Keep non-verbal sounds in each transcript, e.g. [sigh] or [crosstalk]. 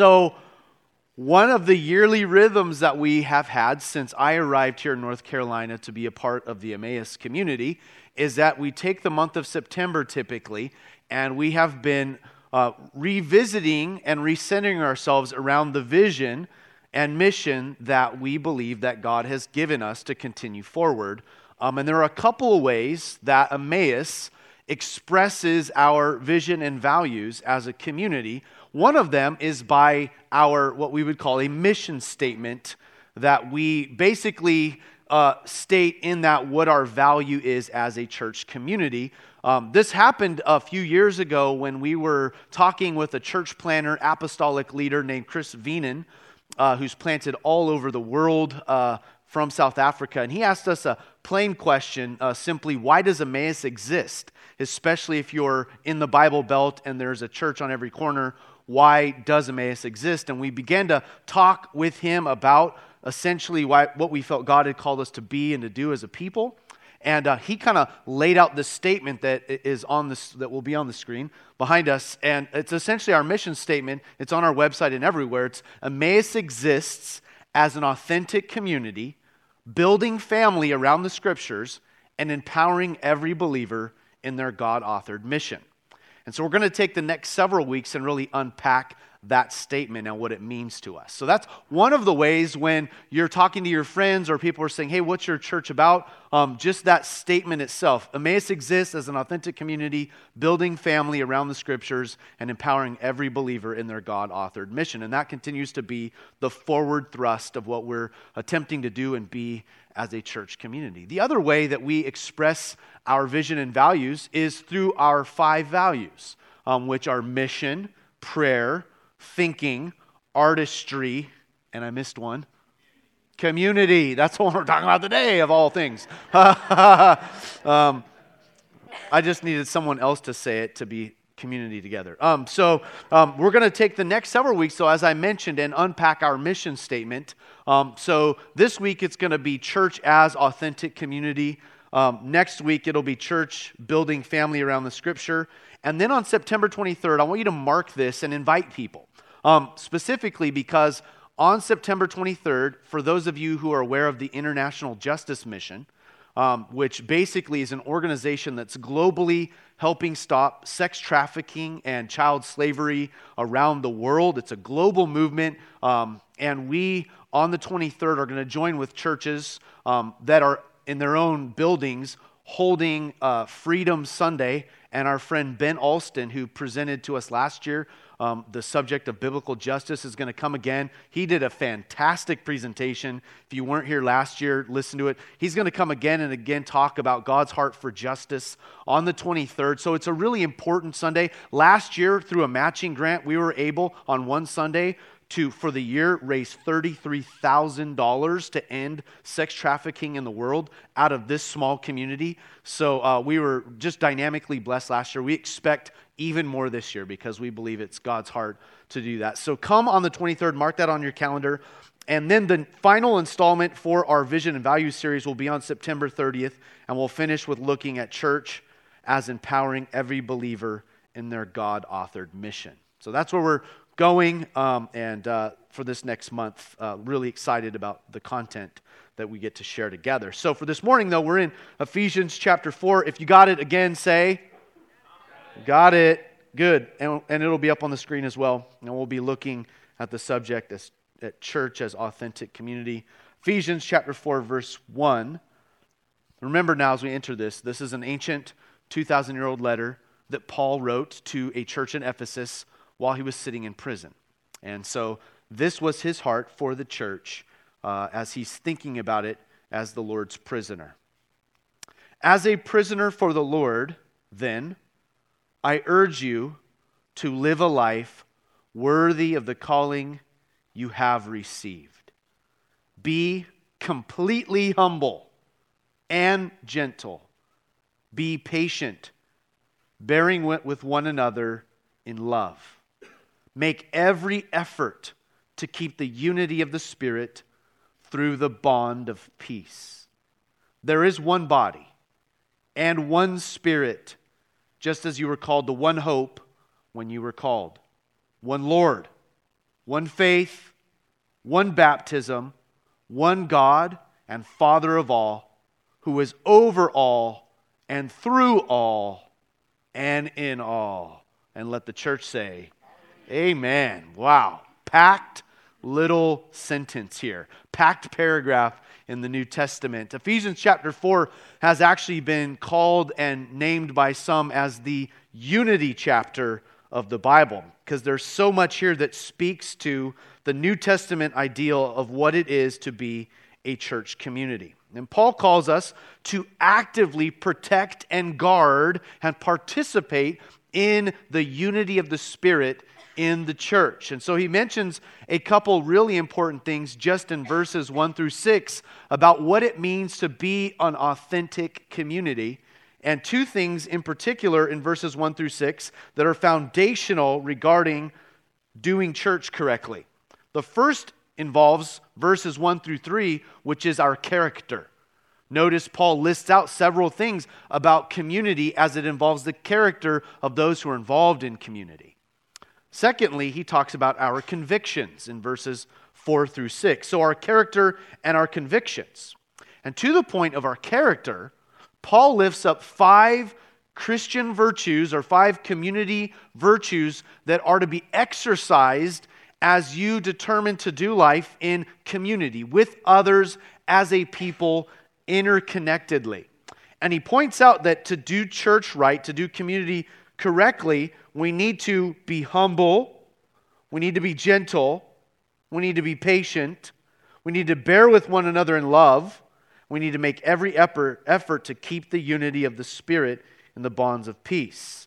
So, one of the yearly rhythms that we have had since I arrived here in North Carolina to be a part of the Emmaus community is that we take the month of September typically, and we have been uh, revisiting and recentering ourselves around the vision and mission that we believe that God has given us to continue forward. Um, and there are a couple of ways that Emmaus expresses our vision and values as a community. One of them is by our, what we would call a mission statement, that we basically uh, state in that what our value is as a church community. Um, this happened a few years ago when we were talking with a church planner, apostolic leader named Chris Veenan, uh, who's planted all over the world uh, from South Africa. And he asked us a plain question uh, simply, why does Emmaus exist? Especially if you're in the Bible Belt and there's a church on every corner why does Emmaus exist? And we began to talk with him about essentially why, what we felt God had called us to be and to do as a people. And uh, he kind of laid out this statement that is on this that will be on the screen behind us, and it's essentially our mission statement. It's on our website and everywhere. It's Emmaus exists as an authentic community, building family around the scriptures, and empowering every believer in their God-authored mission. And so we're going to take the next several weeks and really unpack that statement and what it means to us. So that's one of the ways when you're talking to your friends or people are saying, hey, what's your church about? Um, just that statement itself. Emmaus exists as an authentic community, building family around the scriptures and empowering every believer in their God authored mission. And that continues to be the forward thrust of what we're attempting to do and be as a church community. The other way that we express our vision and values is through our five values, um, which are mission, prayer, thinking, artistry, and I missed one. Community. That's what we're talking about today, of all things. [laughs] um, I just needed someone else to say it to be community together. Um, so um, we're going to take the next several weeks, so as I mentioned, and unpack our mission statement. Um, so this week it's going to be church as authentic community. Um, next week it'll be church building family around the scripture. And then on September 23rd, I want you to mark this and invite people. Um, specifically because on September 23rd, for those of you who are aware of the International Justice Mission, um, which basically is an organization that's globally helping stop sex trafficking and child slavery around the world. It's a global movement, um, and we on the 23rd are going to join with churches um, that are in their own buildings holding uh, Freedom Sunday. And our friend Ben Alston, who presented to us last year um, the subject of biblical justice is going to come again. He did a fantastic presentation. If you weren't here last year, listen to it. He's going to come again and again talk about God's heart for justice on the 23rd. So it's a really important Sunday. Last year, through a matching grant, we were able on one Sunday to, for the year, raise $33,000 to end sex trafficking in the world out of this small community. So uh, we were just dynamically blessed last year. We expect even more this year because we believe it's God's heart to do that. So come on the 23rd, mark that on your calendar. And then the final installment for our Vision and Values series will be on September 30th, and we'll finish with looking at church as empowering every believer in their God authored mission. So that's where we're going. Um, and uh, for this next month, uh, really excited about the content that we get to share together. So for this morning, though, we're in Ephesians chapter 4. If you got it again, say, Got it. Good. And, and it'll be up on the screen as well. And we'll be looking at the subject as, at church as authentic community. Ephesians chapter 4, verse 1. Remember now as we enter this, this is an ancient 2,000 year old letter that Paul wrote to a church in Ephesus while he was sitting in prison. And so this was his heart for the church uh, as he's thinking about it as the Lord's prisoner. As a prisoner for the Lord, then, I urge you to live a life worthy of the calling you have received. Be completely humble and gentle. Be patient, bearing with one another in love. Make every effort to keep the unity of the Spirit through the bond of peace. There is one body and one Spirit, just as you were called to one hope when you were called, one Lord, one faith, one baptism, one God and Father of all, who is over all and through all and in all. And let the church say, Amen. Wow. Packed little sentence here, packed paragraph in the New Testament. Ephesians chapter 4 has actually been called and named by some as the unity chapter of the Bible because there's so much here that speaks to the New Testament ideal of what it is to be a church community. And Paul calls us to actively protect and guard and participate in the unity of the Spirit in the church. And so he mentions a couple really important things just in verses 1 through 6 about what it means to be an authentic community. And two things in particular in verses 1 through 6 that are foundational regarding doing church correctly. The first involves verses 1 through 3, which is our character. Notice Paul lists out several things about community as it involves the character of those who are involved in community. Secondly, he talks about our convictions in verses 4 through 6. So, our character and our convictions. And to the point of our character, Paul lifts up five Christian virtues or five community virtues that are to be exercised as you determine to do life in community with others as a people interconnectedly. And he points out that to do church right, to do community correctly, we need to be humble, we need to be gentle, we need to be patient, we need to bear with one another in love, we need to make every effort, effort to keep the unity of the Spirit in the bonds of peace.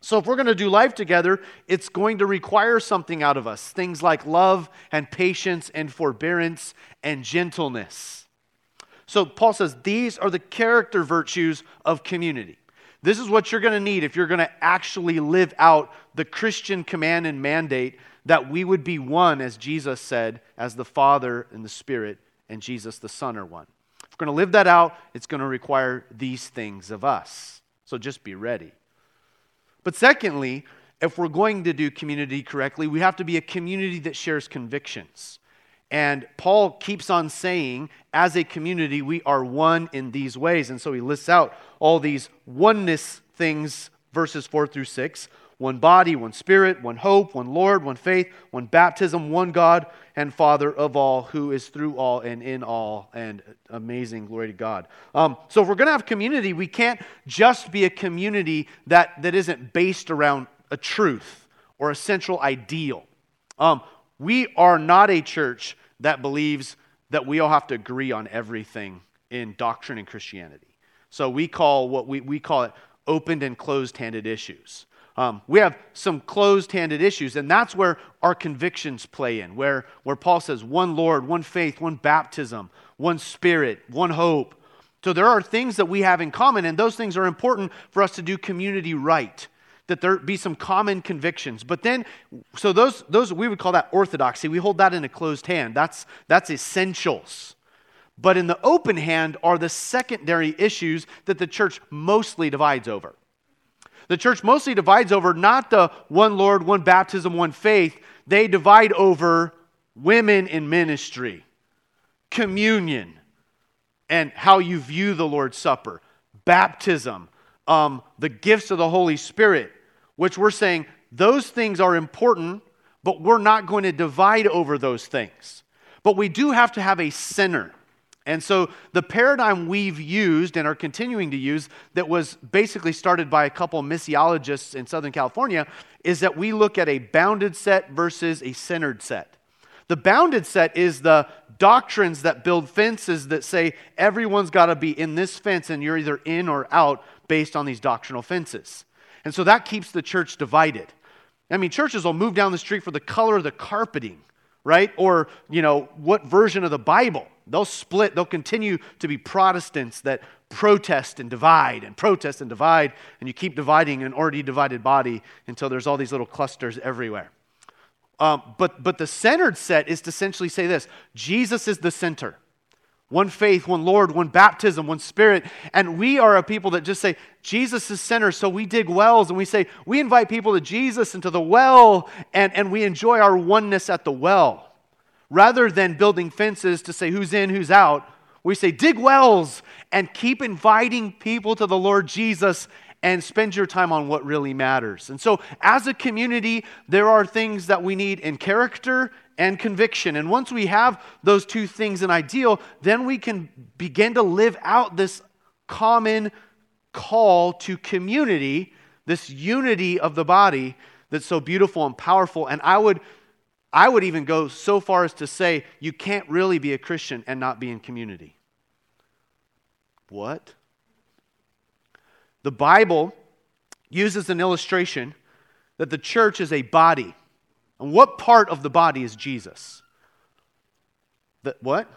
So, if we're going to do life together, it's going to require something out of us things like love and patience and forbearance and gentleness. So, Paul says these are the character virtues of community. This is what you're going to need if you're going to actually live out the Christian command and mandate that we would be one, as Jesus said, as the Father and the Spirit and Jesus the Son are one. If we're going to live that out, it's going to require these things of us. So just be ready. But secondly, if we're going to do community correctly, we have to be a community that shares convictions. And Paul keeps on saying, as a community, we are one in these ways. And so he lists out all these oneness things, verses 4 through 6 one body, one spirit, one hope, one Lord, one faith, one baptism, one God and Father of all, who is through all and in all. And amazing, glory to God. Um, so, if we're going to have community, we can't just be a community that, that isn't based around a truth or a central ideal. Um, we are not a church that believes that we all have to agree on everything in doctrine and Christianity. So we call what we, we call it opened and closed handed issues. Um, we have some closed handed issues, and that's where our convictions play in, where, where Paul says one Lord, one faith, one baptism, one spirit, one hope. So there are things that we have in common, and those things are important for us to do community right that there be some common convictions. But then, so those, those we would call that orthodoxy. We hold that in a closed hand. That's, that's essentials. But in the open hand are the secondary issues that the church mostly divides over. The church mostly divides over not the one Lord, one baptism, one faith. They divide over women in ministry, communion, and how you view the Lord's Supper, baptism, um, the gifts of the Holy Spirit which we're saying those things are important, but we're not going to divide over those things. But we do have to have a center. And so the paradigm we've used and are continuing to use, that was basically started by a couple missiologists in Southern California, is that we look at a bounded set versus a centered set. The bounded set is the doctrines that build fences that say everyone's got to be in this fence and you're either in or out based on these doctrinal fences. And so that keeps the church divided. I mean, churches will move down the street for the color of the carpeting, right? Or, you know, what version of the Bible. They'll split, they'll continue to be Protestants that protest and divide and protest and divide, and you keep dividing an already divided body until there's all these little clusters everywhere. Um, but, but the centered set is to essentially say this Jesus is the center. One faith, one Lord, one baptism, one Spirit. And we are a people that just say, Jesus is center, so we dig wells and we say, we invite people to Jesus and to the well, and, and we enjoy our oneness at the well. Rather than building fences to say who's in, who's out, we say, dig wells and keep inviting people to the Lord Jesus and spend your time on what really matters. And so, as a community, there are things that we need in character and conviction. And once we have those two things in ideal, then we can begin to live out this common call to community, this unity of the body that's so beautiful and powerful. And I would I would even go so far as to say you can't really be a Christian and not be in community. What? The Bible uses an illustration that the church is a body. And what part of the body is Jesus? The, what?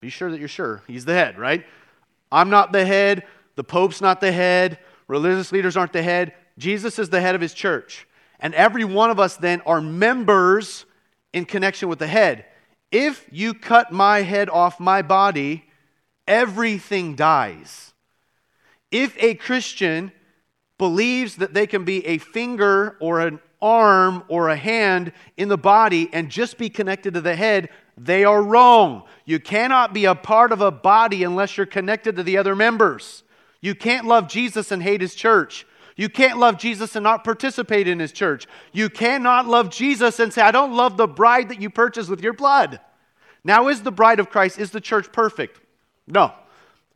Be sure that you're sure. He's the head, right? I'm not the head. The Pope's not the head. Religious leaders aren't the head. Jesus is the head of his church. And every one of us then are members in connection with the head. If you cut my head off my body, everything dies. If a Christian believes that they can be a finger or an arm or a hand in the body and just be connected to the head, they are wrong. You cannot be a part of a body unless you're connected to the other members. You can't love Jesus and hate his church. You can't love Jesus and not participate in his church. You cannot love Jesus and say, I don't love the bride that you purchased with your blood. Now, is the bride of Christ, is the church perfect? No.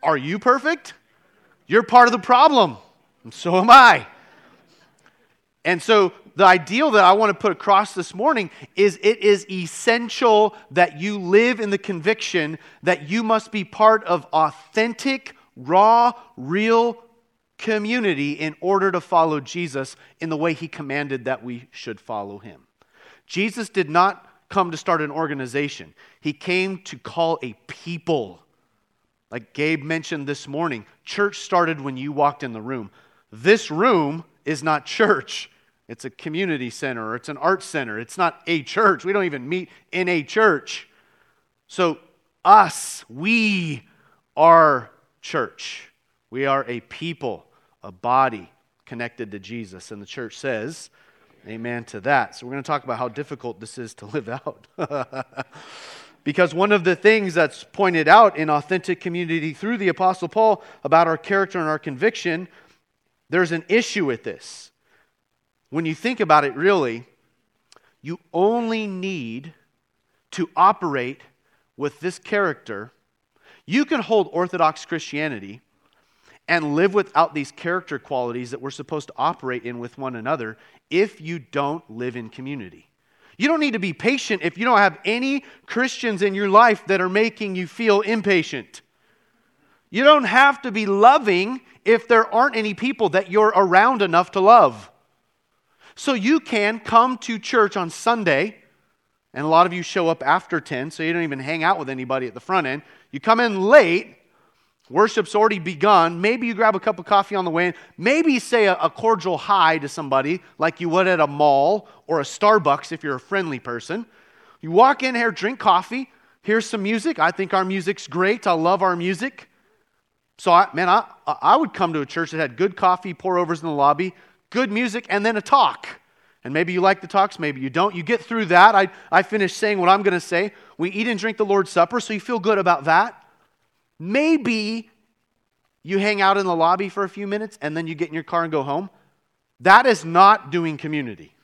Are you perfect? You're part of the problem, and so am I. And so, the ideal that I want to put across this morning is it is essential that you live in the conviction that you must be part of authentic, raw, real community in order to follow Jesus in the way he commanded that we should follow him. Jesus did not come to start an organization, he came to call a people. Like Gabe mentioned this morning, church started when you walked in the room. This room is not church. It's a community center or it's an art center. It's not a church. We don't even meet in a church. So, us, we are church. We are a people a body connected to Jesus. And the church says, Amen to that. So we're going to talk about how difficult this is to [laughs] live out. [laughs] because one of the things that's pointed out in authentic community through the Apostle Paul about our character and our conviction, there's an issue with this. When you think about it, really, you only need to operate with this character. You can hold Orthodox Christianity and live without these character qualities that we're supposed to operate in with one another if you don't live in community. You don't need to be patient if you don't have any Christians in your life that are making you feel impatient. You don't have to be loving if there aren't any people that you're around enough to love. So you can come to church on Sunday, and a lot of you show up after 10, so you don't even hang out with anybody at the front end. You come in late, Worship's already begun. Maybe you grab a cup of coffee on the way in. Maybe say a, a, cordial hi to somebody like you would at a mall or a Starbucks if you're a friendly person. You walk in here, drink coffee, here's some music. I think our music's great. I love our music. So, I, man, I, I would come to a church that had good coffee, pour overs in the lobby, good music, and then a talk. And maybe you like the talks, maybe you don't. You get through that. I, I finish saying what I'm going to say. We eat and drink the Lord's Supper, so you feel good about that. Maybe you hang out in the lobby for a few minutes and then you get in your car and go home. That is not doing community.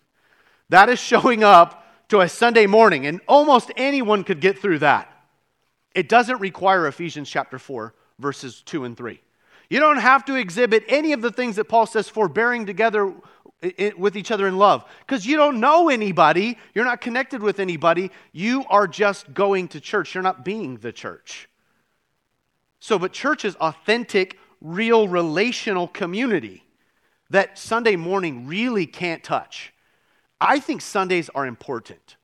That is showing up to a Sunday morning, and almost anyone could get through that. It doesn't require Ephesians chapter 4, verses 2 and 3. You don't have to exhibit any of the things that Paul says for bearing together with each other in love because you don't know anybody, you're not connected with anybody, you are just going to church, you're not being the church. So, but church is authentic, real relational community that Sunday morning really can't touch. I think Sundays are important,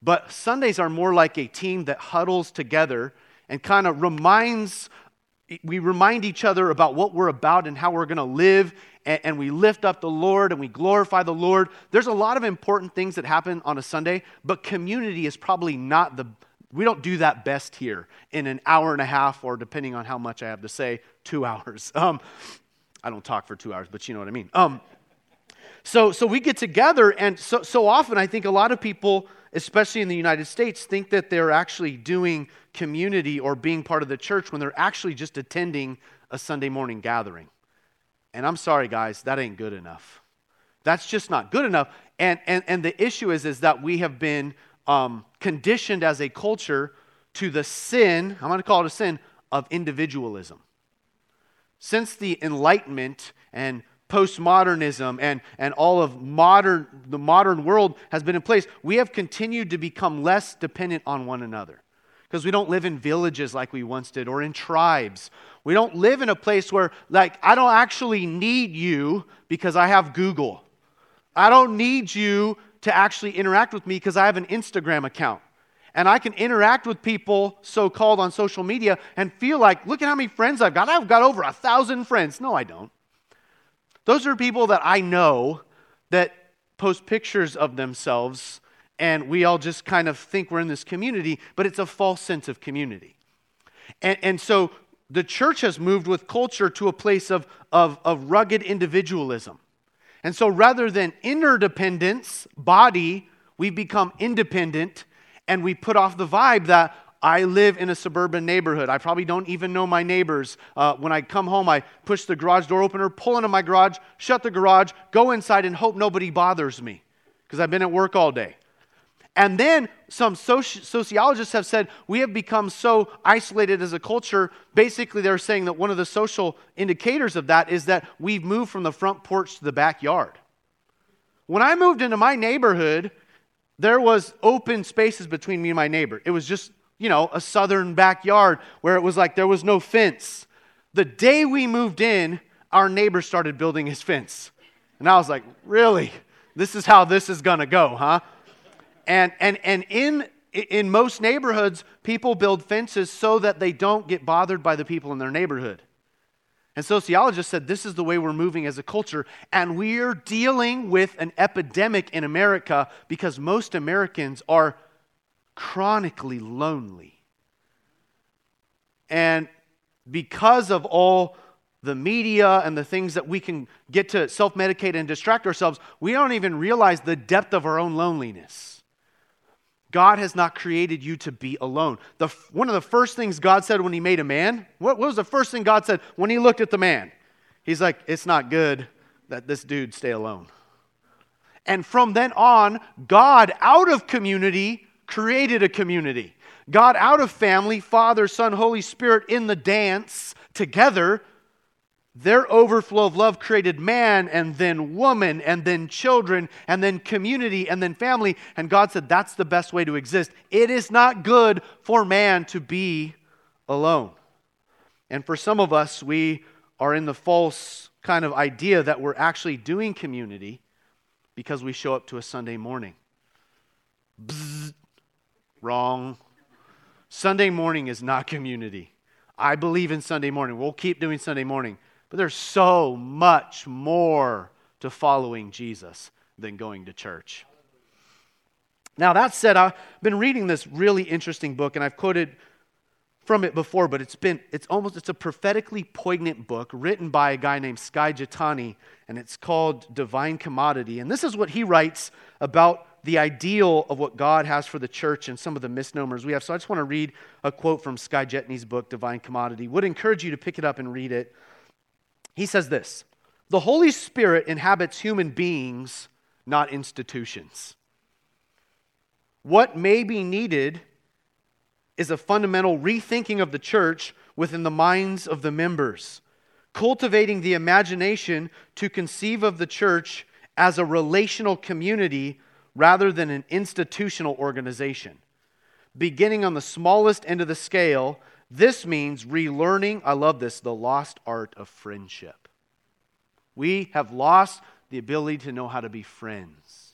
but Sundays are more like a team that huddles together and kind of reminds we remind each other about what we're about and how we're going to live and, and, we lift up the lord and we glorify the lord there's a lot of important things that happen on a sunday but community is probably not the We don't do that best here in an hour and a half, or depending on how much I have to say, two [laughs] hours. Um, I don't talk for two hours, but you know what I mean. Um, so, so we get together, and so, so often I think a lot of people, especially in the United States, think that they're actually doing community or being part of the church when they're actually just attending a Sunday morning gathering. And I'm sorry, guys, that ain't good enough. That's just not good enough. And, and, and the issue is, is that we have been um, conditioned as a culture to the sin, I'm going to call it a sin, of individualism. Since the Enlightenment and postmodernism and, and all of modern the modern world has been in place, we have continued to become less dependent on one another. Because we don't live in villages like we once did or in tribes. We don't live in a place where, like, I don't actually need you because I have Google. I don't need you to actually interact with me because I have an Instagram account. And I can interact with people, so called on social media, and feel like, look at how many friends I've got. I've got over a thousand friends. No, I don't. Those are people that I know that post pictures of themselves, and we all just kind of think we're in this community, but it's a false sense of community. And, and so the church has moved with culture to a place of, of, of rugged individualism. And so rather than interdependence, body, we become independent and we put off the vibe that I live in a suburban neighborhood. I probably don't even know my neighbors. Uh, when I come home, I push the garage door opener, pull into my garage, shut the garage, go inside, and hope nobody bothers me because I've been at work all day. And then some soci- sociologists have said we have become so isolated as a culture. Basically, they're saying that one of the social indicators of that is that we've moved from the front porch to the backyard. When I moved into my neighborhood, there was open spaces between me and my neighbor. It was just, you know, a southern backyard where it was like there was no fence. The day we moved in, our neighbor started building his fence. And I was like, really? This is how this is going to go, huh? And, and, and in, in most neighborhoods, people build fences so that they don't get bothered by the people in their neighborhood. And sociologists said this is the way we're moving as a culture. And we're dealing with an epidemic in America because most Americans are chronically lonely. And because of all the media and the things that we can get to self medicate and distract ourselves, we don't even realize the depth of our own loneliness. God has not created you to be alone. The, one of the first things God said when He made a man, what, what was the first thing God said when He looked at the man? He's like, It's not good that this dude stay alone. And from then on, God, out of community, created a community. God, out of family, Father, Son, Holy Spirit in the dance together their overflow of love created man and then woman and then children and then community and then family. And God said that's the best way to exist. It is not good for man to be alone. And for some of us, we are in the false kind of idea that we're actually doing community because we show up to a Sunday morning. Bzz, wrong. Sunday morning is not community. I believe in Sunday morning. We'll keep doing Sunday morning. But there's so much more to following Jesus than going to church. Now, that said, I've been reading this really interesting book, and I've quoted from it before, but it's been, it's almost, it's a prophetically poignant book written by a guy named Skye Jethani, and it's called Divine Commodity. And this is what he writes about the ideal of what God has for the church and some of the misnomers we have. So I just want to read a quote from Skye Jethani's book, Divine Commodity. Would encourage you to pick it up and read it. He says this The Holy Spirit inhabits human beings, not institutions. What may be needed is a fundamental rethinking of the church within the minds of the members, cultivating the imagination to conceive of the church as a relational community rather than an institutional organization. Beginning on the smallest end of the scale this means relearning, I love this, the lost art of friendship. We have lost the ability to know how to be friends.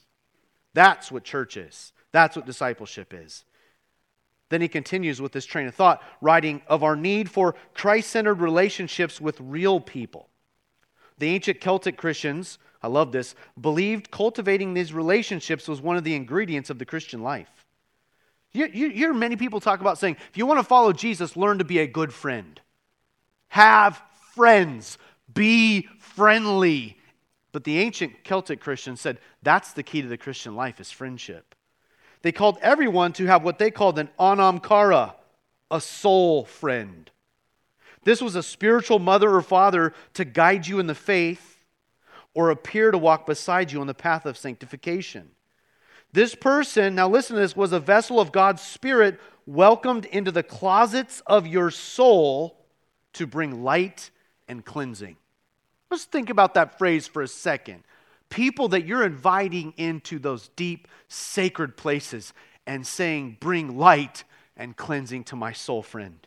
That's what church is. That's what discipleship is. Then he continues with this train of thought, writing of our need for Christ centered relationships with real people. The ancient Celtic Christians, I love this, believed cultivating these relationships was one of the ingredients of the Christian life. You, you, you hear many people talk about saying, if you want to follow Jesus, learn to be a good friend. Have friends. Be friendly. But the ancient Celtic Christians said that's the key to the Christian life is friendship. They called everyone to have what they called an anam cara, a soul friend. This was a spiritual mother or father to guide you in the faith or appear to walk beside you on the path of sanctification. This person, now listen to this, was a vessel of God's Spirit welcomed into the closets of your soul to bring light and cleansing. Let's think about that phrase for a second. People that you're inviting into those deep, sacred places and saying, Bring light and cleansing to my soul friend.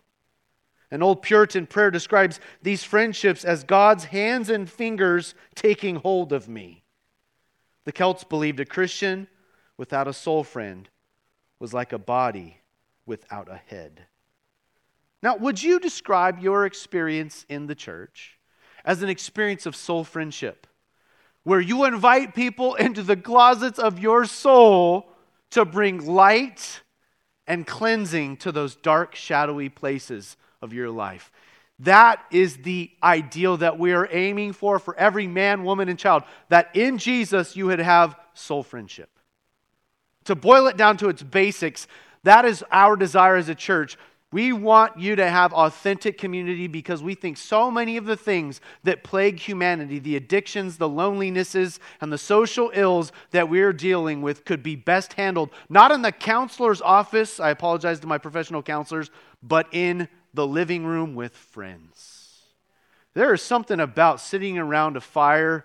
An old Puritan prayer describes these friendships as God's hands and fingers taking hold of me. The Celts believed a Christian without a soul friend was like a body without a head. Now, would you describe your experience in the church as an experience of soul friendship, where you invite people into the closets of your soul to bring light and cleansing to those dark, shadowy places of your life? That is the ideal that we are aiming for for every man, woman, and child. That in Jesus you would have soul friendship. To boil it down to its basics, that is our desire as a church we want you to have authentic community because we think so many of the things that plague humanity, the addictions, the lonelinesses, and the social ills that we're dealing with, could be best handled not in the counselor's office, I apologize to my professional counselors, but in the living room with friends. There is something about sitting around a fire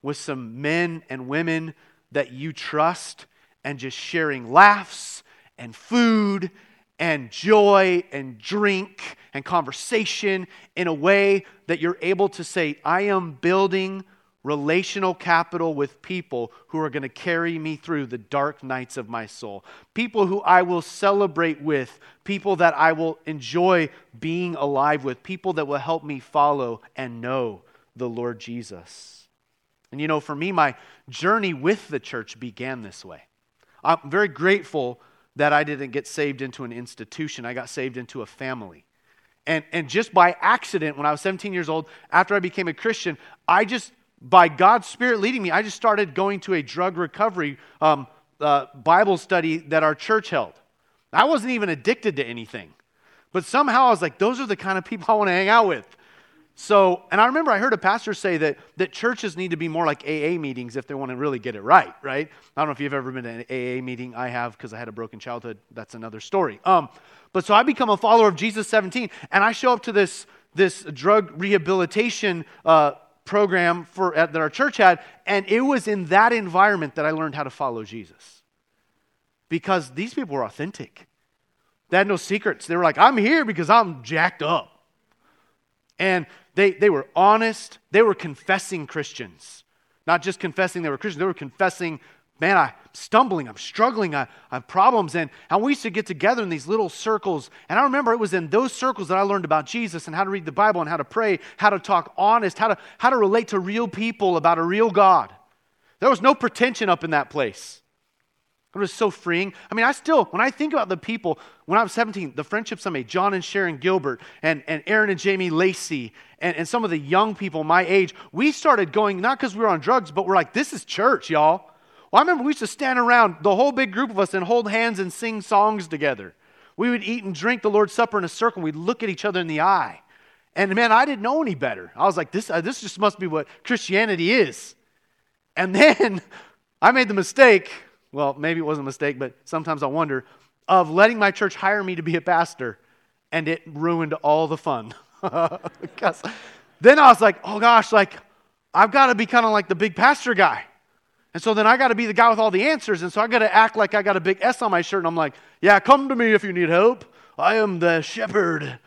with some men and women that you trust and just sharing laughs and food and joy and drink and conversation in a way that you're able to say, I am building relational capital with people who are going to carry me through the dark nights of my soul. People who I will celebrate with, people that I will enjoy being alive with, people that will help me follow and know the Lord Jesus. And you know, for me, my journey with the church began this way. I'm very grateful that I didn't get saved into an institution. I got saved into a family. And, and just by accident, when I was 17 years old, after I became a Christian, I just, by God's Spirit leading me, I just started going to a drug recovery um, uh, Bible study that our church held. I wasn't even addicted to anything. But somehow I was like, those are the kind of people I want to hang out with. So, and I remember I heard a pastor say that, that churches need to be more like AA meetings if they want to really get it right, right? I don't know if you've ever been to an AA meeting. I have because I had a broken childhood. That's another story. Um, but so I become a follower of Jesus 17, and I show up to this, this drug rehabilitation uh, program for, uh, that our church had, and it was in that environment that I learned how to follow Jesus. Because these people were authentic. They had no secrets. They were like, I'm here because I'm jacked up. And they, they were honest. They were confessing Christians. Not just confessing they were Christians, they were confessing, man, I'm stumbling, I'm struggling, I, I have problems. And, and we used to get together in these little circles. And I remember it was in those circles that I learned about Jesus and how to read the Bible and how to pray, how to talk honest, how to, how to relate to real people about a real God. There was no pretension up in that place. It was so freeing. I mean, I still, when I think about the people, when I was 17, the friendships I made, John and Sharon Gilbert, and, and Aaron and Jamie Lacey, and, and some of the young people my age, we started going, not because we were on drugs, but we're like, this is church, y'all. Well, I remember we used to stand around, the whole big group of us, and hold hands and sing songs together. We would eat and drink the Lord's Supper in a circle, and we'd look at each other in the eye. And man, I didn't know any better. I was like, this, uh, this just must be what Christianity is. And then [laughs] I made the mistake well, maybe it wasn't a mistake, but sometimes I wonder, of letting my church hire me to be a pastor, and it ruined all the fun. [laughs] then I was like, oh gosh, like, I've got to be kind of like the big pastor guy. And so then I got to be the guy with all the answers. And so I got to act like I got a big S on my shirt. And I'm like, yeah, come to me if you need help. I am the shepherd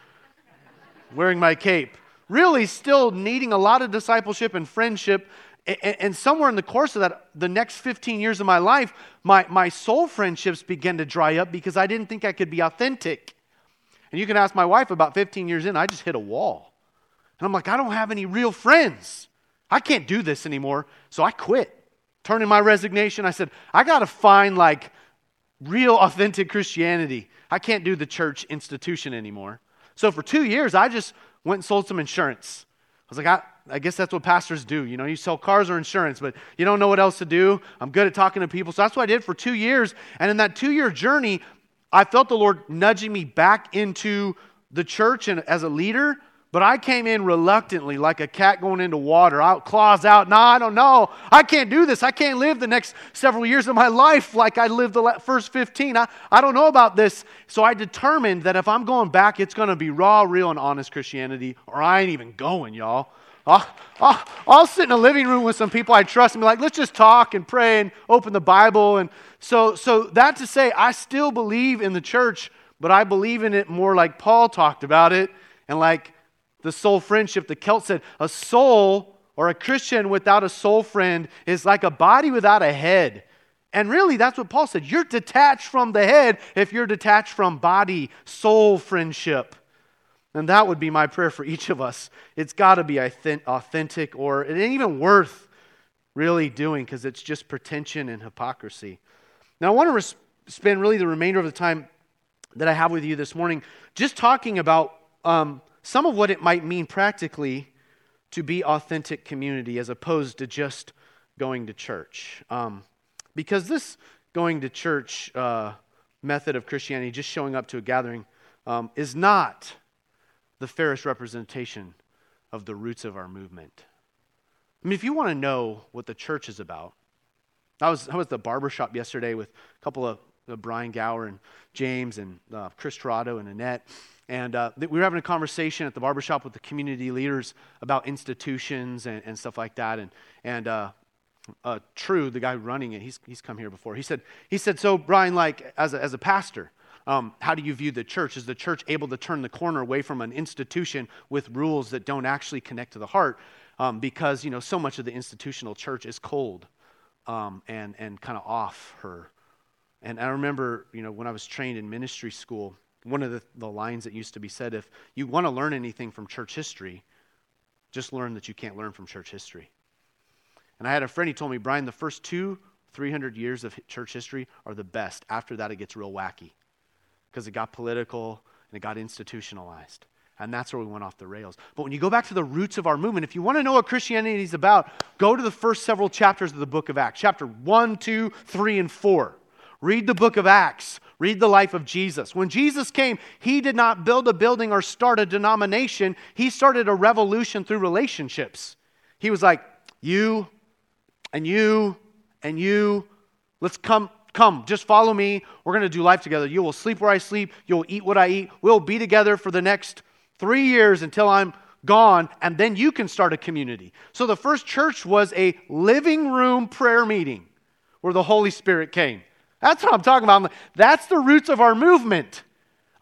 wearing my cape. Really, still needing a lot of discipleship and friendship and, somewhere in the course of that, the next 15 years of my life, my, my soul friendships began to dry up because I didn't think I could be authentic. And you can ask my wife about 15 years in, I just hit a wall. And I'm like, I don't have any real friends. I can't do this anymore. So I quit. Turned in my resignation. I said, I got to find like real authentic Christianity. I can't do the church institution anymore. So for two years, I just went and sold some insurance. I was like, I, I guess that's what pastors do. You know, you sell cars or insurance, but you don't know what else to do. I'm good at talking to people. So that's what I did for two years. And in that two year journey, I felt the Lord nudging me back into the church and as a leader. But I came in reluctantly, like a cat going into water, out, claws out. No, I don't know. I can't do this. I can't live the next several years of my life like I lived the first 15. I, I don't know about this. So I determined that if I'm going back, it's going to be raw, real, and honest Christianity, or I ain't even going, y'all. I'll, I'll, I'll, sit in a living room with some people I trust and be like, let's just talk and pray and open the Bible. And so, so that to say, I still believe in the church, but I believe in it more like Paul talked about it and like the soul friendship. The Celt said, a soul or a Christian without a soul friend is like a body without a head. And really, that's what Paul said. You're detached from the head if you're detached from body, soul friendship. And that would be my prayer for each of us. It's got to be authentic, or it ain't even worth really doing because it's just pretension and hypocrisy. Now, I want to res- spend really the remainder of the time that I have with you this morning just talking about um, some of what it might mean practically to be authentic community as opposed to just going to church. Um, because this going to church uh, method of Christianity, just showing up to a gathering, um, is not the fairest representation of the roots of our movement. I mean, if you want to know what the church is about, I was, I was at the barbershop yesterday with a couple of uh, Brian Gower and James and uh, Chris Torado and Annette. And uh, we were having a conversation at the barbershop with the community leaders about institutions and, and stuff like that. And, and uh, uh, True, the guy running it, he's, he's come here before. He said, he said So, Brian, like, as a, as a pastor, um, how do you view the church? Is the church able to turn the corner away from an institution with rules that don't actually connect to the heart? Um, because, you know, so much of the institutional church is cold um, and, and kind of off her. And I remember, you know, when I was trained in ministry school, one of the, the lines that used to be said if you want to learn anything from church history, just learn that you can't learn from church history. And I had a friend, he told me, Brian, the first two, 300 years of church history are the best. After that, it gets real wacky because it got political and it got institutionalized. And that's where we went off the rails. But when you go back to the roots of our movement, if you want to know what Christianity is about, go to the first several chapters of the book of Acts chapter 1, 2, 3, and 4. Read the book of Acts. Read the life of Jesus. When Jesus came, he did not build a building or start a denomination, he started a revolution through relationships. He was like, You and you and you, let's come. Come, just follow me. We're going to do life together. You will sleep where I sleep. You'll eat what I eat. We'll be together for the next three years until I'm gone, and then you can start a community. So the first church was a living room prayer meeting where the Holy Spirit came. That's what I'm talking about. That's the roots of our movement.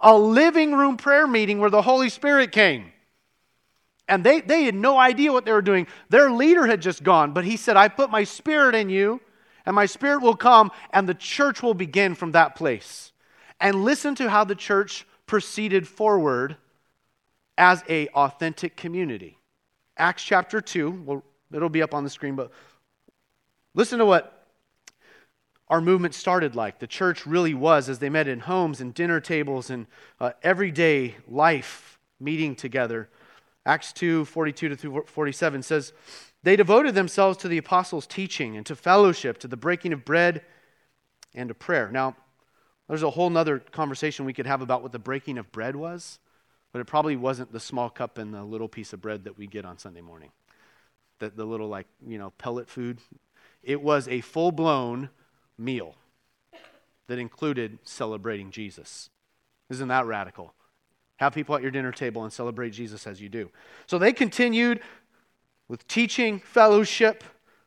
A living room prayer meeting where the Holy Spirit came. And they, they had no idea what they were doing. Their leader had just gone, but he said, I put my spirit in you, and my spirit will come, and the church will begin from that place. And listen to how the church proceeded forward as a authentic community. Acts chapter 2, well, it'll be up on the screen, but listen to what our movement started like. The church really was as they met in homes and dinner tables and uh, everyday life meeting together. Acts 2 42 to 47 says, They devoted themselves to the apostles' teaching and to fellowship, to the breaking of bread, and to prayer. Now, there's a whole other conversation we could have about what the breaking of bread was, but it probably wasn't the small cup and the little piece of bread that we get on Sunday morning. The, the little, like, you know, pellet food. It was a full blown meal that included celebrating Jesus. Isn't that radical? Have people at your dinner table and celebrate Jesus as you do. So they continued with teaching, fellowship,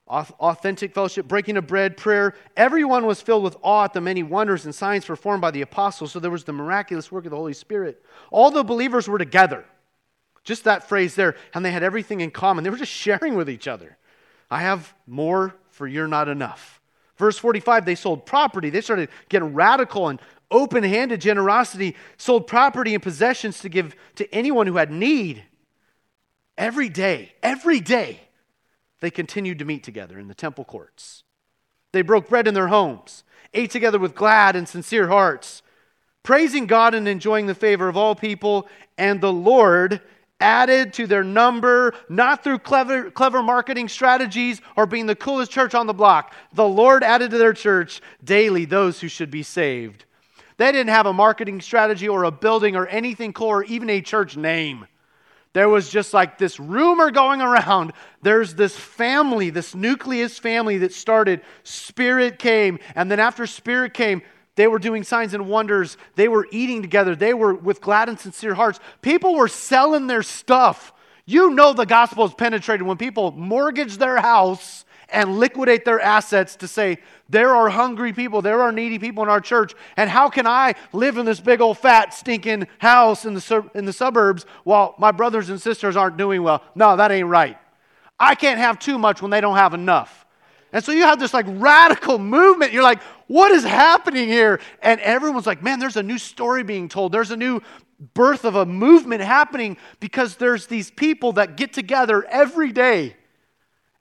authentic fellowship, breaking of bread, prayer. Everyone was filled with awe at the many wonders and signs performed by the apostles. So there was the miraculous work of the Holy Spirit. All the believers were together. Just that phrase there. And they had everything in common. They were just sharing with each other. I have more, for you're not enough. Verse 45, they sold property. They started getting radical and open handed generosity, sold property and possessions to give to anyone who had need. Every day, every day, they continued to meet together in the temple courts. They broke bread in their homes, ate together with glad and sincere hearts, praising God and enjoying the favor of all people. And the Lord added to their number, not through clever, clever marketing strategies or being the coolest church on the block. The Lord added to their church daily those who should be saved. They didn't have a marketing strategy or a building or anything cool or even a church name. There was just like this rumor going around. There's this family, this nucleus family that started. Spirit came. And then after Spirit came, they were doing signs and wonders. They were eating together. They were with glad and sincere hearts. People were selling their stuff. You know the gospel is penetrated when people mortgage their house and liquidate their assets to say, there are hungry people, there are needy people in our church, and how can I live in this big old fat stinking house in the, in the suburbs while my brothers and sisters aren't doing well? No, that ain't right. I can't have too much when they don't have enough. And so you have this like radical movement. You're like, what is happening here? And everyone's like, man, there's a new story being told. There's a new birth of a movement happening because there's these people that get together every day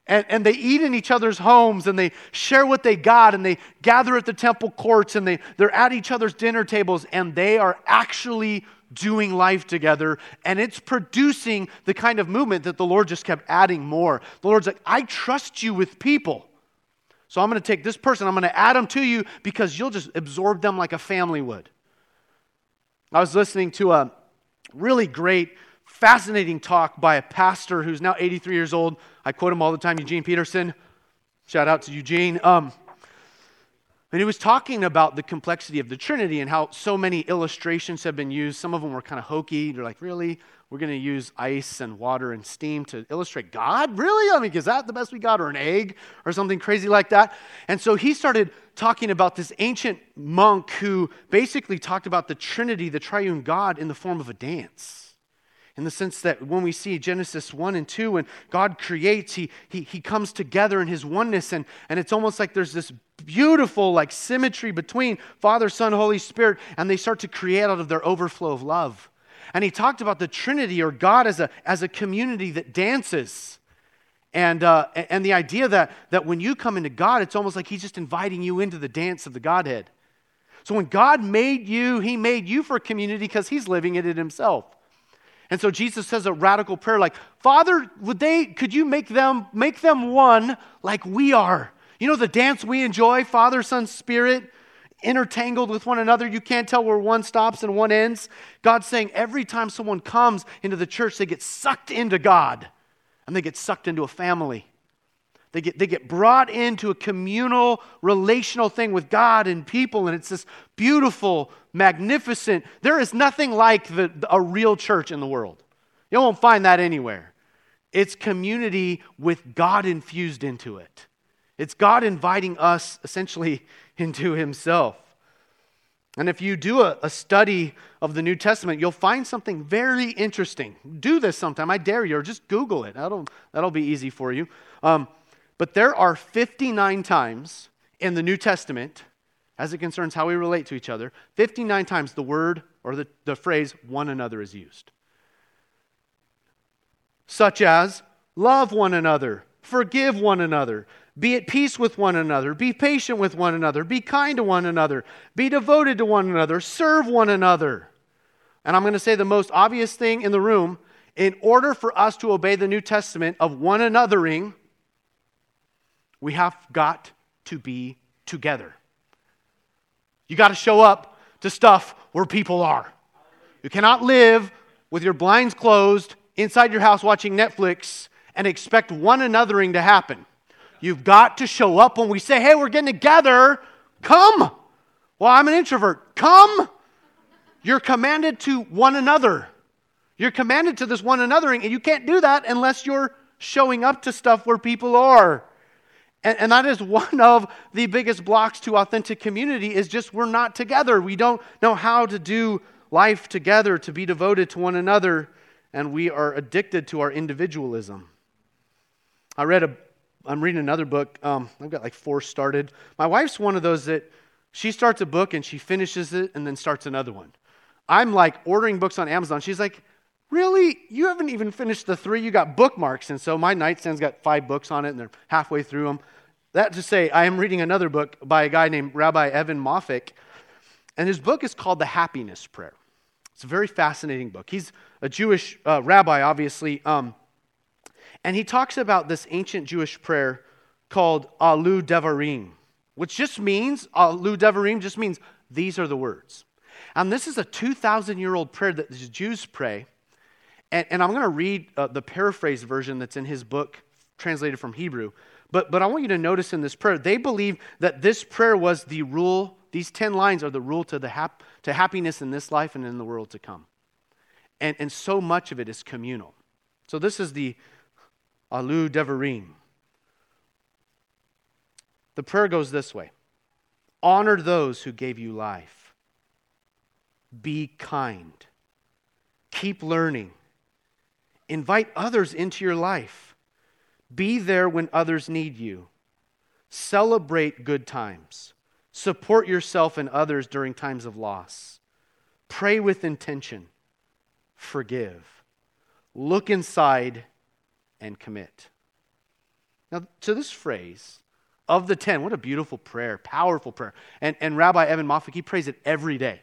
and, and they eat in each other's homes and they share what they got and they gather at the temple courts and they, they're at each other's dinner tables and they are actually doing life together and it's producing the kind of movement that the Lord just kept adding more. The Lord's like, I trust you with people. So I'm going to take this person, I'm going to add them to you because you'll just absorb them like a family would. I was listening to a really great, fascinating talk by a pastor who's now 83 years old. I quote him all the time, Eugene Peterson. Shout out to Eugene. Um, and he was talking about the complexity of the Trinity and how so many illustrations have been used. Some of them were kind of hokey. They're like, really? We're going to use ice and water and steam to illustrate God? Really? I mean, is that the best we got? Or an egg or something crazy like that? And so he started talking about this ancient monk who basically talked about the Trinity, the triune God, in the form of a dance in the sense that when we see Genesis 1 and 2, when God creates, he, he, he comes together in his oneness, and, and it's almost like there's this beautiful like symmetry between Father, Son, Holy Spirit, and they start to create out of their overflow of love. And he talked about the Trinity or God as a, as a community that dances. And, uh, and the idea that, that when you come into God, it's almost like he's just inviting you into the dance of the Godhead. So when God made you, he made you for community because he's living it in himself. And so Jesus says a radical prayer like, Father, would they, could you make them, make them one like we are? You know the dance we enjoy, Father, Son, Spirit, intertangled with one another. You can't tell where one stops and one ends. God's saying every time someone comes into the church, they get sucked into God and they get sucked into a family. They get, they get brought into a communal, relational thing with God and people, and it's this beautiful, magnificent. There is nothing like the, a real church in the world. You won't find that anywhere. It's community with God infused into it. It's God inviting us essentially [laughs] into Himself. And if you do a, a, study of the New Testament, you'll find something very interesting. Do this sometime. I dare you, or just Google it. That'll, that'll be easy for you. Um, but there are 59 times in the New Testament, as it concerns how we relate to each other, 59 times the word or the, the phrase one another is used. Such as love one another, forgive one another, be at peace with one another, be patient with one another, be kind to one another, be devoted to one another, serve one another. And I'm going to say the most obvious thing in the room in order for us to obey the New Testament of one anothering, we have got to be together. You got to show up to stuff where people are. You cannot live with your blinds closed inside your house watching Netflix and expect one anothering to happen. You've got to show up when we say, hey, we're getting together. Come. Well, I'm an introvert. Come. You're commanded to one another. You're commanded to this one anothering, and you can't do that unless you're showing up to stuff where people are. And, and that is one of the biggest blocks to authentic community is just we're not together. We don't know how to do life together, to be devoted to one another, and we are addicted to our individualism. I read a, I'm reading another book. Um, I've got like four started. My wife's one of those that she starts a book and she finishes it and then starts another one. I'm like ordering books on Amazon. She's like, Really? You haven't even finished the three? You got bookmarks. And so my nightstand's got five books on it and they're halfway through them. that to say, I am reading another book by a guy named Rabbi Evan Moffic, and his book is called The Happiness Prayer. It's a very fascinating book. He's a Jewish uh, rabbi, obviously, um, and he talks about this ancient Jewish prayer called Eilu Devarim, which just means, Eilu Devarim just means these are the words. And this is a 2,000 year old prayer that the Jews pray. And, and I'm going to read uh, the paraphrase version that's in his book, translated from Hebrew. But, but I want you to notice in this prayer, they believe that this prayer was the rule, these 10 lines are the rule to, the hap, to happiness in this life and in the world to come. And, and so much of it is communal. So this is the Eilu Devarim. The prayer goes this way Honor those who gave you life. Be kind. Keep learning. Invite others into your life. Be there when others need you. Celebrate good times. Support yourself and others during times of loss. Pray with intention. Forgive. Look inside and commit. Now, to this phrase, of the 10, what a beautiful prayer, powerful prayer. And, and Rabbi Evan Moffic, he prays it every day.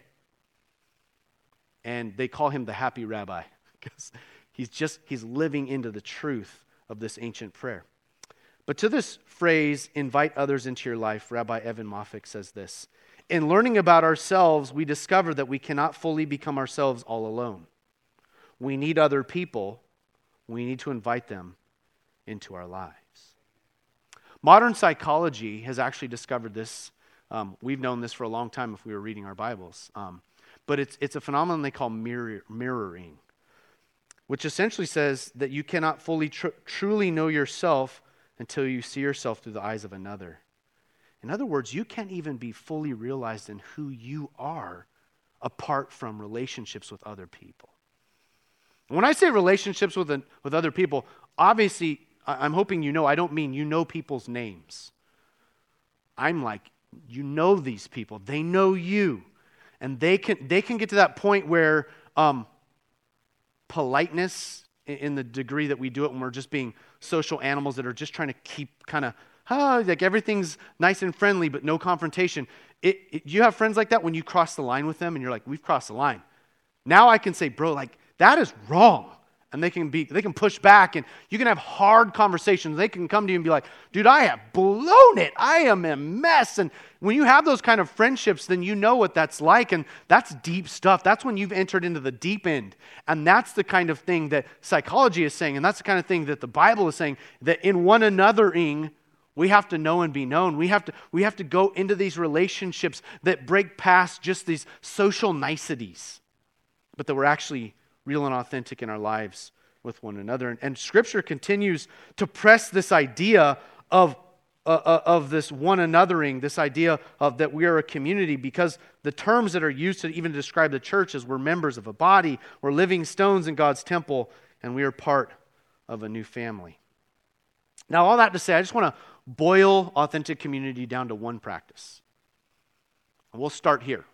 And they call him the happy rabbi [laughs] because he's just, he's living into the truth of this ancient prayer. But to this phrase, invite others into your life, Rabbi Evan Moffic says this In learning about ourselves, we discover that we cannot fully become ourselves all alone. We need other people, we need to invite them into our lives. Modern psychology has actually discovered this. Um, we've known this for a long time if we were reading our Bibles. Um, but it's, it's a phenomenon they call mirror, mirroring, which essentially says that you cannot fully tr- truly know yourself until you see yourself through the eyes of another. In other words, you can't even be fully realized in who you are apart from relationships with other people. When I say relationships with, an, with other people, obviously I'm hoping you know, I don't mean you know people's names. I'm like, you know these people, they know you. And they can, they can get to that point where um, politeness, in the degree that we do it when we're just being social animals that are just trying to keep kind of, like everything's nice and friendly, but no confrontation. It, it, you have friends like that when you cross the line with them and you're like, we've crossed the line. Now I can say, bro, like, that is wrong and they can be they can push back and you can have hard conversations. They can come to you and be like dude i have blown it. I am a mess. And when you have those kind of friendships then you know what that's like and that's deep stuff. That's when you've entered into the deep end. And that's the kind of thing that psychology is saying and that's the kind of thing that the bible is saying that in one anothering we have to know and be known. We have to we have to go into these relationships that break past just these social niceties but that we're actually real and authentic in our lives with one another. And, and Scripture continues to press this idea of, uh, uh, of this one anothering, this idea of that we are a community, because the terms that are used to even describe the church is we're members of a body, we're living stones in God's temple, and we are part of a new family. Now, all that to say, I just want to boil authentic community down to one practice. And we'll start here.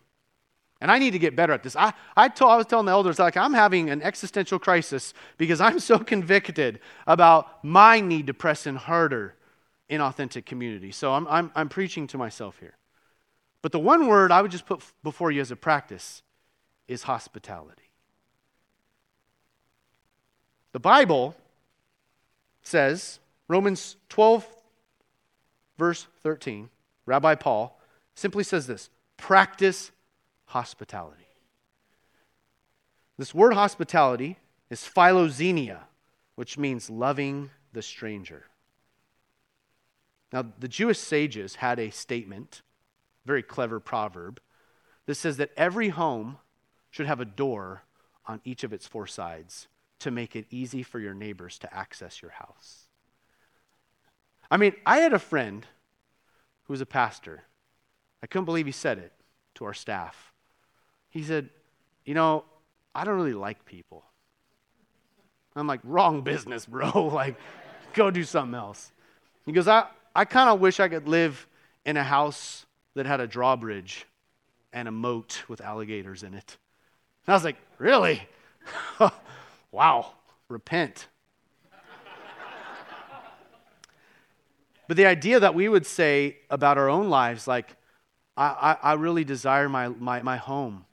And I need to get better at this. I, I, told, I was telling the elders, like, I'm having an existential crisis because I'm so [laughs] convicted about my need to press in harder in authentic community. So I'm, I'm, I'm preaching to myself here. But the one word I would just put before you as a practice is hospitality. The Bible says, Romans 12, verse 13, Rabbi Paul simply says this practice hospitality. This word hospitality is philoxenia, which means loving the stranger. Now, the Jewish sages had a statement, very clever proverb, that says that every home should have a door on each of its four sides to make it easy for your neighbors to access your house. I mean, I had a friend who was a pastor. I couldn't believe he said it to our staff. He said, You know, I don't really like people. I'm like, Wrong business, bro. [laughs] like, go do something else. He goes, I, I kind of wish I could live in a house that had a drawbridge and a moat with alligators in it. And I was like, Really? [laughs] wow, repent. But the idea that we would say about our own lives, like, I, I, I really desire my, my, my home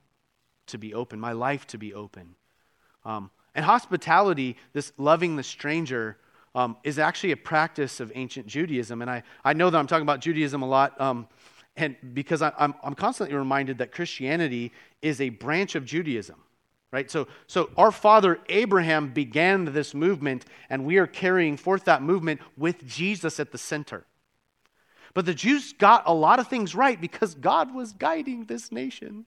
to be open, my life to be open. Um, and hospitality, this loving the stranger, um, is actually a practice of ancient Judaism. And I, I know that I'm talking about Judaism a lot, um, and because I, I'm, I'm constantly reminded that Christianity is a branch of Judaism. Right? So, so our father Abraham began this movement, and we are carrying forth that movement with Jesus at the center. But the Jews got a lot of things right because God was guiding this nation.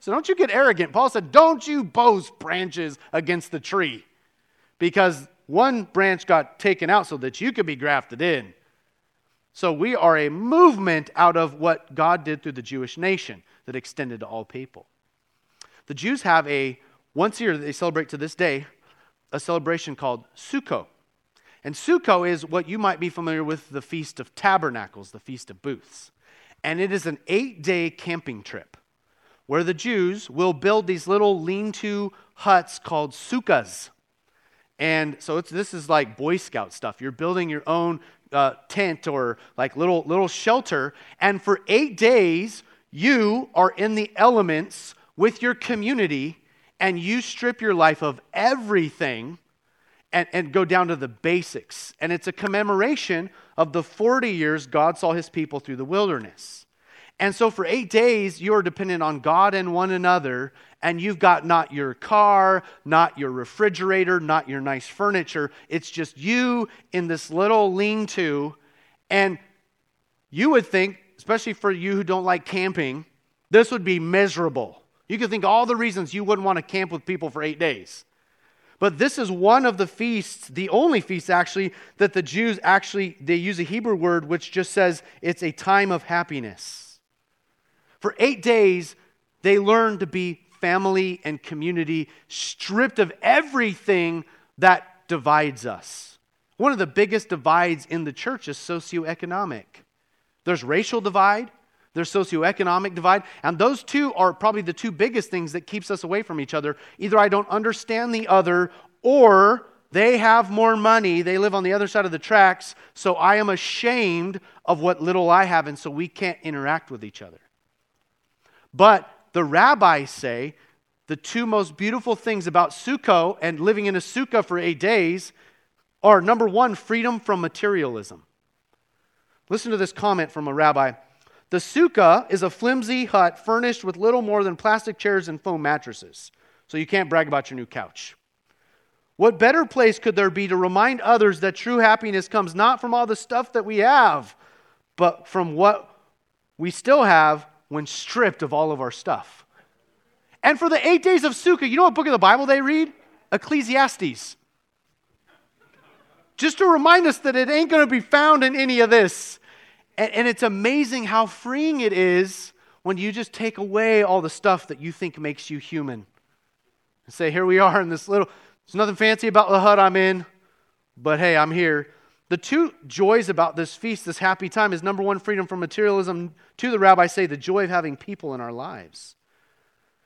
So don't you get arrogant. Paul said, Don't you boast branches against the tree because one branch got taken out so that you could be grafted in. So we are a movement out of what God did through the Jewish nation that extended to all people. The Jews have a, once a year, they celebrate to this day, a celebration called Sukkot. And Sukkot is what you might be familiar with the Feast of Tabernacles, the Feast of Booths. And it is an eight day camping trip where the Jews will build these little lean to huts called sukkahs. And so this is like Boy Scout stuff. You're building your own uh, tent or like little, little shelter. And for eight days, you are in the elements with your community and you strip your life of everything and, and go down to the basics. And it's a commemoration of the 40 years God saw his people through the wilderness. And so for eight days, you're dependent on God and one another, and you've got not your car, not your refrigerator, not your nice furniture. It's just you in this little lean to. And you would think, especially for you who don't like camping, this would be miserable. You could think all the reasons you wouldn't want to camp with people for eight days. But this is one of the feasts, the only feast actually, that the Jews actually, they use a Hebrew word which just says it's a time of happiness. For eight days, they learned to be family and community, stripped of everything that divides us. One of the biggest divides in the church is socioeconomic. There's racial divide, there's socioeconomic divide, and those two are probably the two biggest things that keeps us away from each other. Either I don't understand the other, or they have more money, they live on the other side of the tracks, so I am ashamed of what little I have, and so we can't interact with each other. But the rabbis say the two most beautiful things about Sukkot and living in a sukkah for eight days are number one, freedom from materialism. Listen to this comment from a rabbi. The sukkah is a flimsy hut furnished with little more than plastic chairs and foam mattresses, so you can't brag about your new couch. What better place could there be to remind others that true happiness comes not from all the stuff that we have, but from what we still have when stripped of all of our stuff. And for the eight days of Sukkah, you know what book of the Bible they read? Ecclesiastes. Just to remind us that it ain't going to be found in any of this. And, and it's amazing how freeing it is when you just take away all the stuff that you think makes you human. And say, here we are in this little, there's nothing fancy about the hut I'm in, but hey, I'm here. The two joys about this feast, this happy time, is number one, freedom from materialism. Two, the rabbis say, the joy of having people in our lives.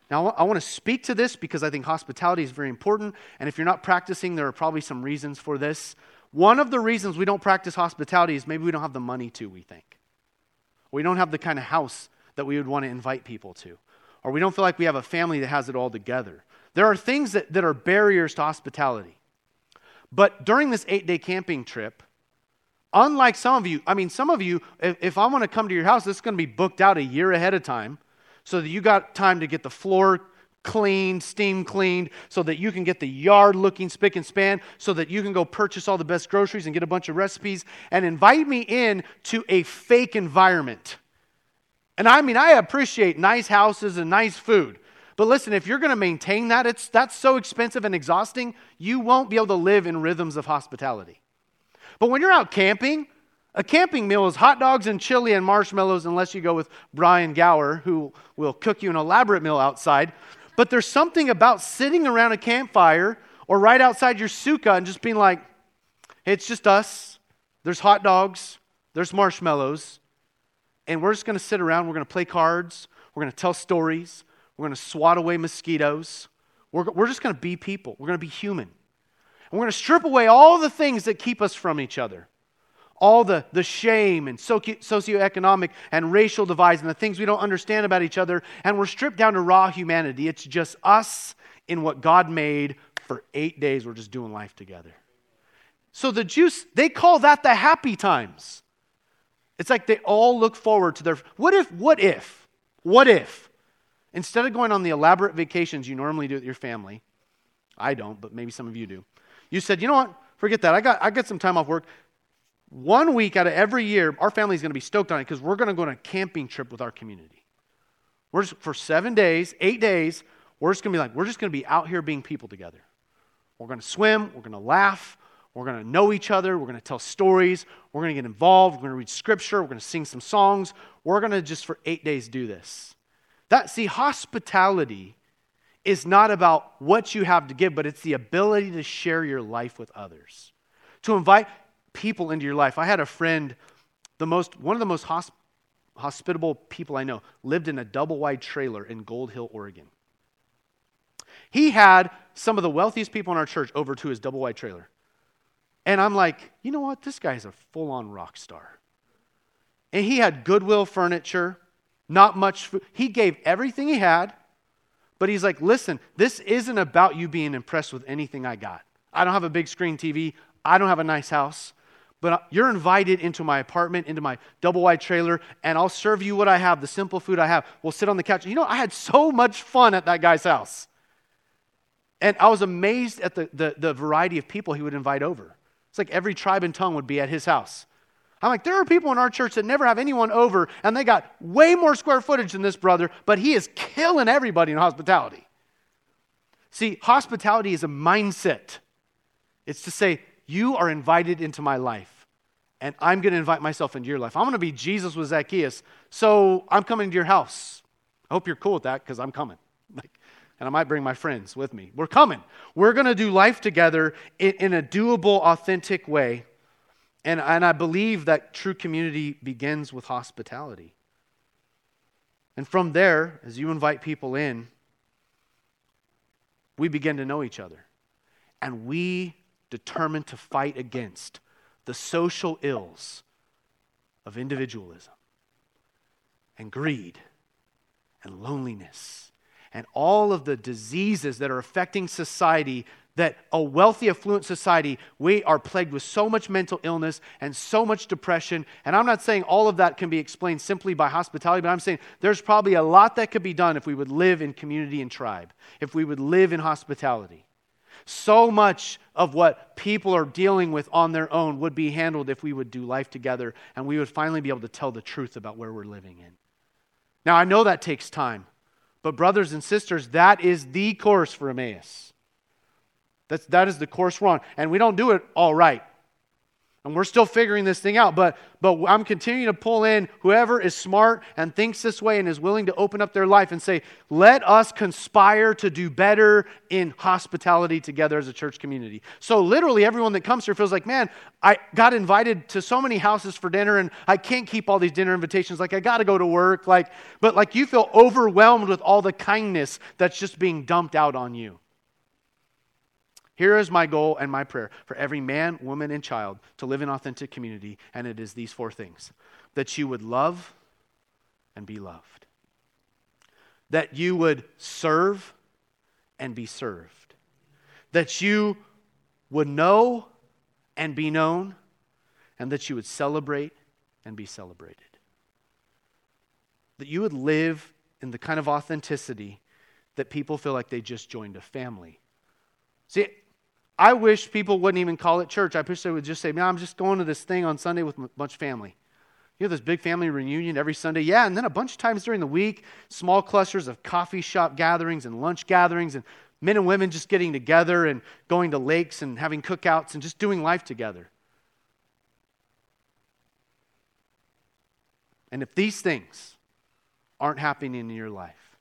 Now, I want to speak to this because I think hospitality is very important. And if you're not practicing, there are probably some reasons for this. One of the reasons we don't practice hospitality is maybe we don't have the money to, we think. We don't have the kind of house that we would want to invite people to. Or we don't feel like we have a family that has it all together. There are things that, that are barriers to hospitality. But during this eight day camping trip, Unlike some of you, I mean, some of you, if, if I want to come to your house, this is going to be booked out a year ahead of time so that you got time to get the floor cleaned, steam cleaned, so that you can get the yard looking spick and span, so that you can go purchase all the best groceries and get a bunch of recipes and invite me in to a fake environment. And I mean, I appreciate nice houses and nice food. But listen, if you're going to maintain that, it's, that's so expensive and exhausting, you won't be able to live in rhythms of hospitality. But when you're out camping, a camping meal is hot dogs and chili and marshmallows, unless you go with Brian Gower, who will cook you an elaborate meal outside. But there's something about sitting around a campfire or right outside your sukkah and just being like, hey, it's just us. There's hot dogs, there's marshmallows, and we're just going to sit around. We're going to play cards, we're going to tell stories, we're going to swat away mosquitoes. We're, we're just going to be people, we're going to be human. We're going to strip away all the things that keep us from each other. all the, the shame and socioeconomic and racial divides and the things we don't understand about each other, and we're stripped down to raw humanity. It's just us in what God made for eight days. We're just doing life together. So the Jews, they call that the happy times. It's like they all look forward to their. What if, what if, what if, instead of going on the elaborate vacations you normally do with your family, I don't, but maybe some of you do, you said, you know what, forget that. I got, I got some time off work one week out of every year, our family is going to be stoked on it because we're going to go on a camping trip with our community. We're just, for seven days, eight days, we're just going to be like, we're just going to be out here being people together. We're going to swim, we're going to laugh, we're going to know each other, we're going to tell stories, we're going to get involved, we're going to read scripture, we're going to sing some songs. We're going to just for eight days do this. That, see, hospitality is not about what you have to give, but it's the ability to share your life with others. To invite, people into your life. I had a friend, the most, one of the most hosp- hospitable people I know, lived in a double wide trailer in Gold Hill, Oregon. He had some of the wealthiest people in our church over to his double wide trailer. And I'm like, you know what? This guy's a full on rock star. And he had Goodwill furniture, not much food. He gave everything he had, but he's like, listen, this isn't about you being impressed with anything I got. I don't have a big screen TV. I don't have a nice house but you're invited into my apartment, into my double wide trailer, and I'll serve you what I have, the simple food I have. We'll sit on the couch. You know, I had so much fun at that guy's house. And I was amazed at the, the, the variety of people he would invite over. It's like every tribe and tongue would be at his house. I'm like, there are people in our church that never have anyone over, and they got way more square footage than this brother, but he is killing everybody in hospitality. See, hospitality is a mindset. It's to say, you are invited into my life, and I'm going to invite myself into your life. I'm going to be Jesus with Zacchaeus, so I'm coming to your house. I hope you're cool with that because I'm coming. [laughs] Like, and I might bring my friends with me. We're coming. We're going to do life together in, in a doable, authentic way. And, and I believe that true community begins with hospitality. And from there, as you invite people in, we begin to know each other. And we determine to fight against the social ills of individualism and greed and loneliness and all of the diseases that are affecting society that a wealthy affluent society we are plagued with so much mental illness and so much depression and i'm not saying all of that can be explained simply by hospitality but i'm saying there's probably a lot that could be done if we would live in community and tribe if we would live in hospitality so much of what people are dealing with on their own would be handled if we would do life together and we would finally be able to tell the truth about where we're living in. Now, I know that takes time, but brothers and sisters, that is the course for Emmaus. That's, that is the course we're on. And we don't do it all right. And we're still figuring this thing out, but, but I'm continuing to pull in whoever is smart and thinks this way and is willing to open up their life and say, let us conspire to do better in hospitality together as a church community. So, literally, everyone that comes here feels like, man, I got invited to so many houses for dinner and I can't keep all these dinner invitations. Like, I got to go to work. Like, but like you feel overwhelmed with all the kindness that's just being dumped out on you. Here is my goal and my prayer for every man, woman, and child to live in authentic community, and it is these four things that you would love and be loved, that you would serve and be served, that you would know and be known, and that you would celebrate and be celebrated. That you would live in the kind of authenticity that people feel like they just joined a family. See, I wish people wouldn't even call it church. I wish they would just say, man, I'm just going to this thing on Sunday with a bunch of family. You know, this big family reunion every Sunday. Yeah, and then a bunch of times during the week, small clusters of coffee shop gatherings and lunch gatherings, and men and women just getting together and going to lakes and having cookouts and just doing life together. And if these things aren't happening in your life,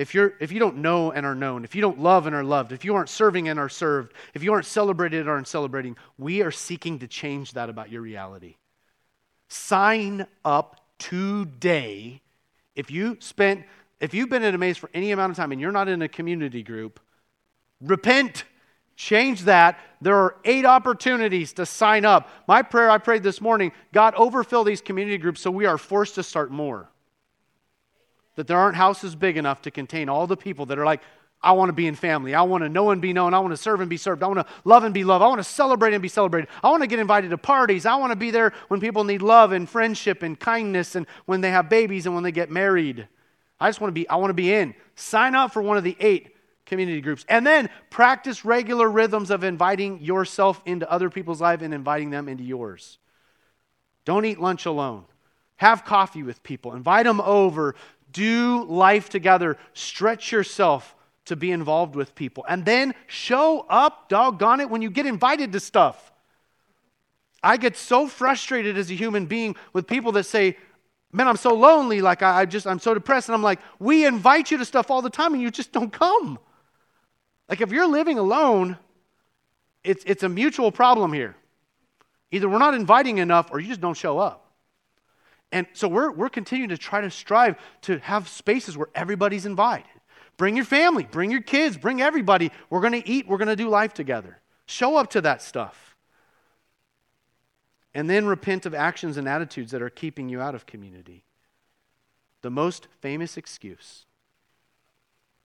if, you're, if you don't know and are known, if you don't love and are loved, if you aren't serving and are served, if you aren't celebrated and aren't celebrating, we are seeking to change that about your reality. Sign up today. If you spent, if you've been in Emmaus for any amount of time and you're not in a community group, repent, Change that. There are eight opportunities to sign up. My prayer I prayed this morning God, overfill these community groups so we are forced to start more. That there aren't houses big enough to contain all the people that are like, I want to be in family. I want to know and be known. I want to serve and be served. I want to love and be loved. I want to celebrate and be celebrated. I want to get invited to parties. I want to be there when people need love and friendship and kindness and when they have babies and when they get married. I just want to be I want to be in. Sign up for one of the 8 community groups. And then practice regular rhythms of inviting yourself into other people's life and inviting them into yours. Don't eat lunch alone. Have coffee with people. Invite them over. Do life together. Stretch yourself to be involved with people. And then show up, doggone it, when you get invited to stuff. I get so frustrated as a human being with people that say, Man, I'm so lonely, like I, I just, I'm so depressed. And I'm like, we invite you to stuff all the time and you just don't come. Like if you're living alone, it's, it's a mutual problem here. Either we're not inviting enough or you just don't show up. And so we're, we're continuing to try to strive to have spaces where everybody's invited. Bring your family, bring your kids, bring everybody. We're going to eat, we're going to do life together. Show up to that stuff. And then repent of actions and attitudes that are keeping you out of community. The most famous excuse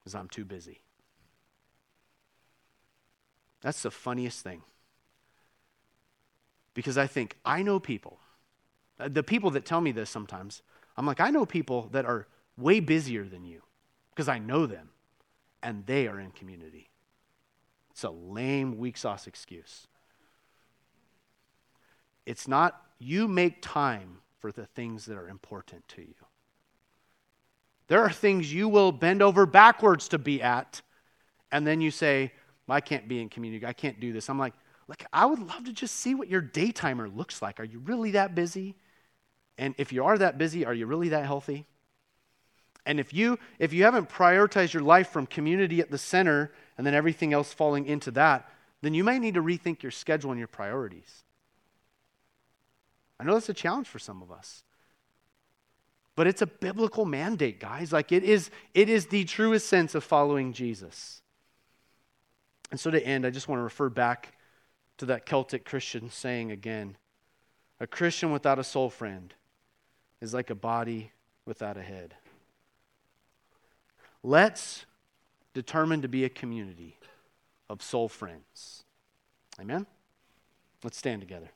is I'm too busy. That's the funniest thing. Because I think, I know people, Uh, the people that tell me this sometimes, I'm like, I know people that are way busier than you because I know them and they are in community. It's a lame, weak sauce excuse. It's not, you make time for the things that are important to you. There are things you will bend over backwards to be at, and then you say, I can't be in community. I can't do this. I'm like, like, I would love to just see what your daytimer looks like. Are you really that busy? And if you are that busy, are you really that healthy? And if you if you haven't prioritized your life from community at the center and then everything else falling into that, then you may need to rethink your schedule and your priorities. I know that's a challenge for some of us. But it's a biblical mandate, guys. Like it is it is the truest sense of following Jesus. And so, to end, I just want to refer back to that Celtic Christian saying again a Christian without a soul friend is like a body without a head. Let's determine to be a community of soul friends. Amen? Let's stand together.